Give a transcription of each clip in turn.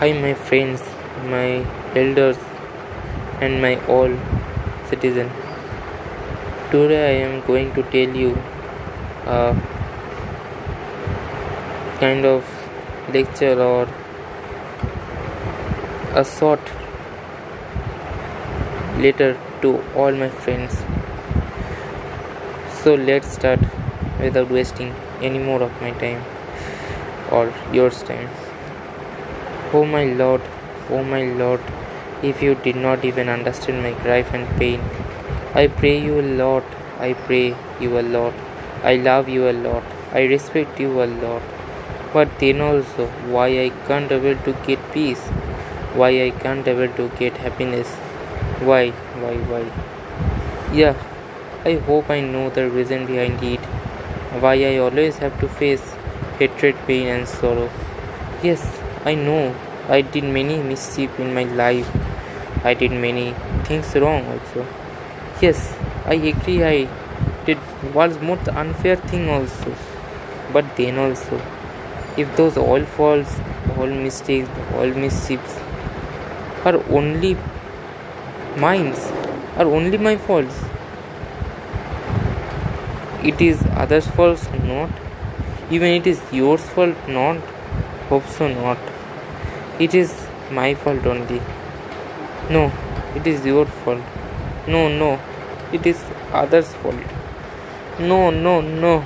Hi, my friends, my elders, and my all citizen. Today I am going to tell you a kind of lecture or a short letter to all my friends. So let's start without wasting any more of my time or yours time. Oh my Lord, oh my Lord, if you did not even understand my grief and pain, I pray you a lot, I pray you a lot, I love you a lot, I respect you a lot. But then also, why I can't able to get peace, why I can't able to get happiness, why, why, why? Yeah, I hope I know the reason behind it, why I always have to face hatred, pain, and sorrow. Yes, I know I did many mischief in my life. I did many things wrong also. Yes, I agree I did was most unfair thing also. But then also, if those all faults, all mistakes, all mischiefs are only mine, are only my faults, it is others' faults not. Even it is yours fault not. Hope so not. It is my fault only. No, it is your fault. No, no, it is others' fault. No, no, no.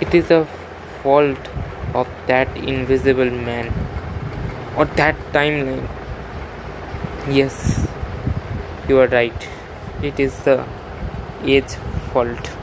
It is a fault of that invisible man or that timeline. Yes, you are right. It is the age fault.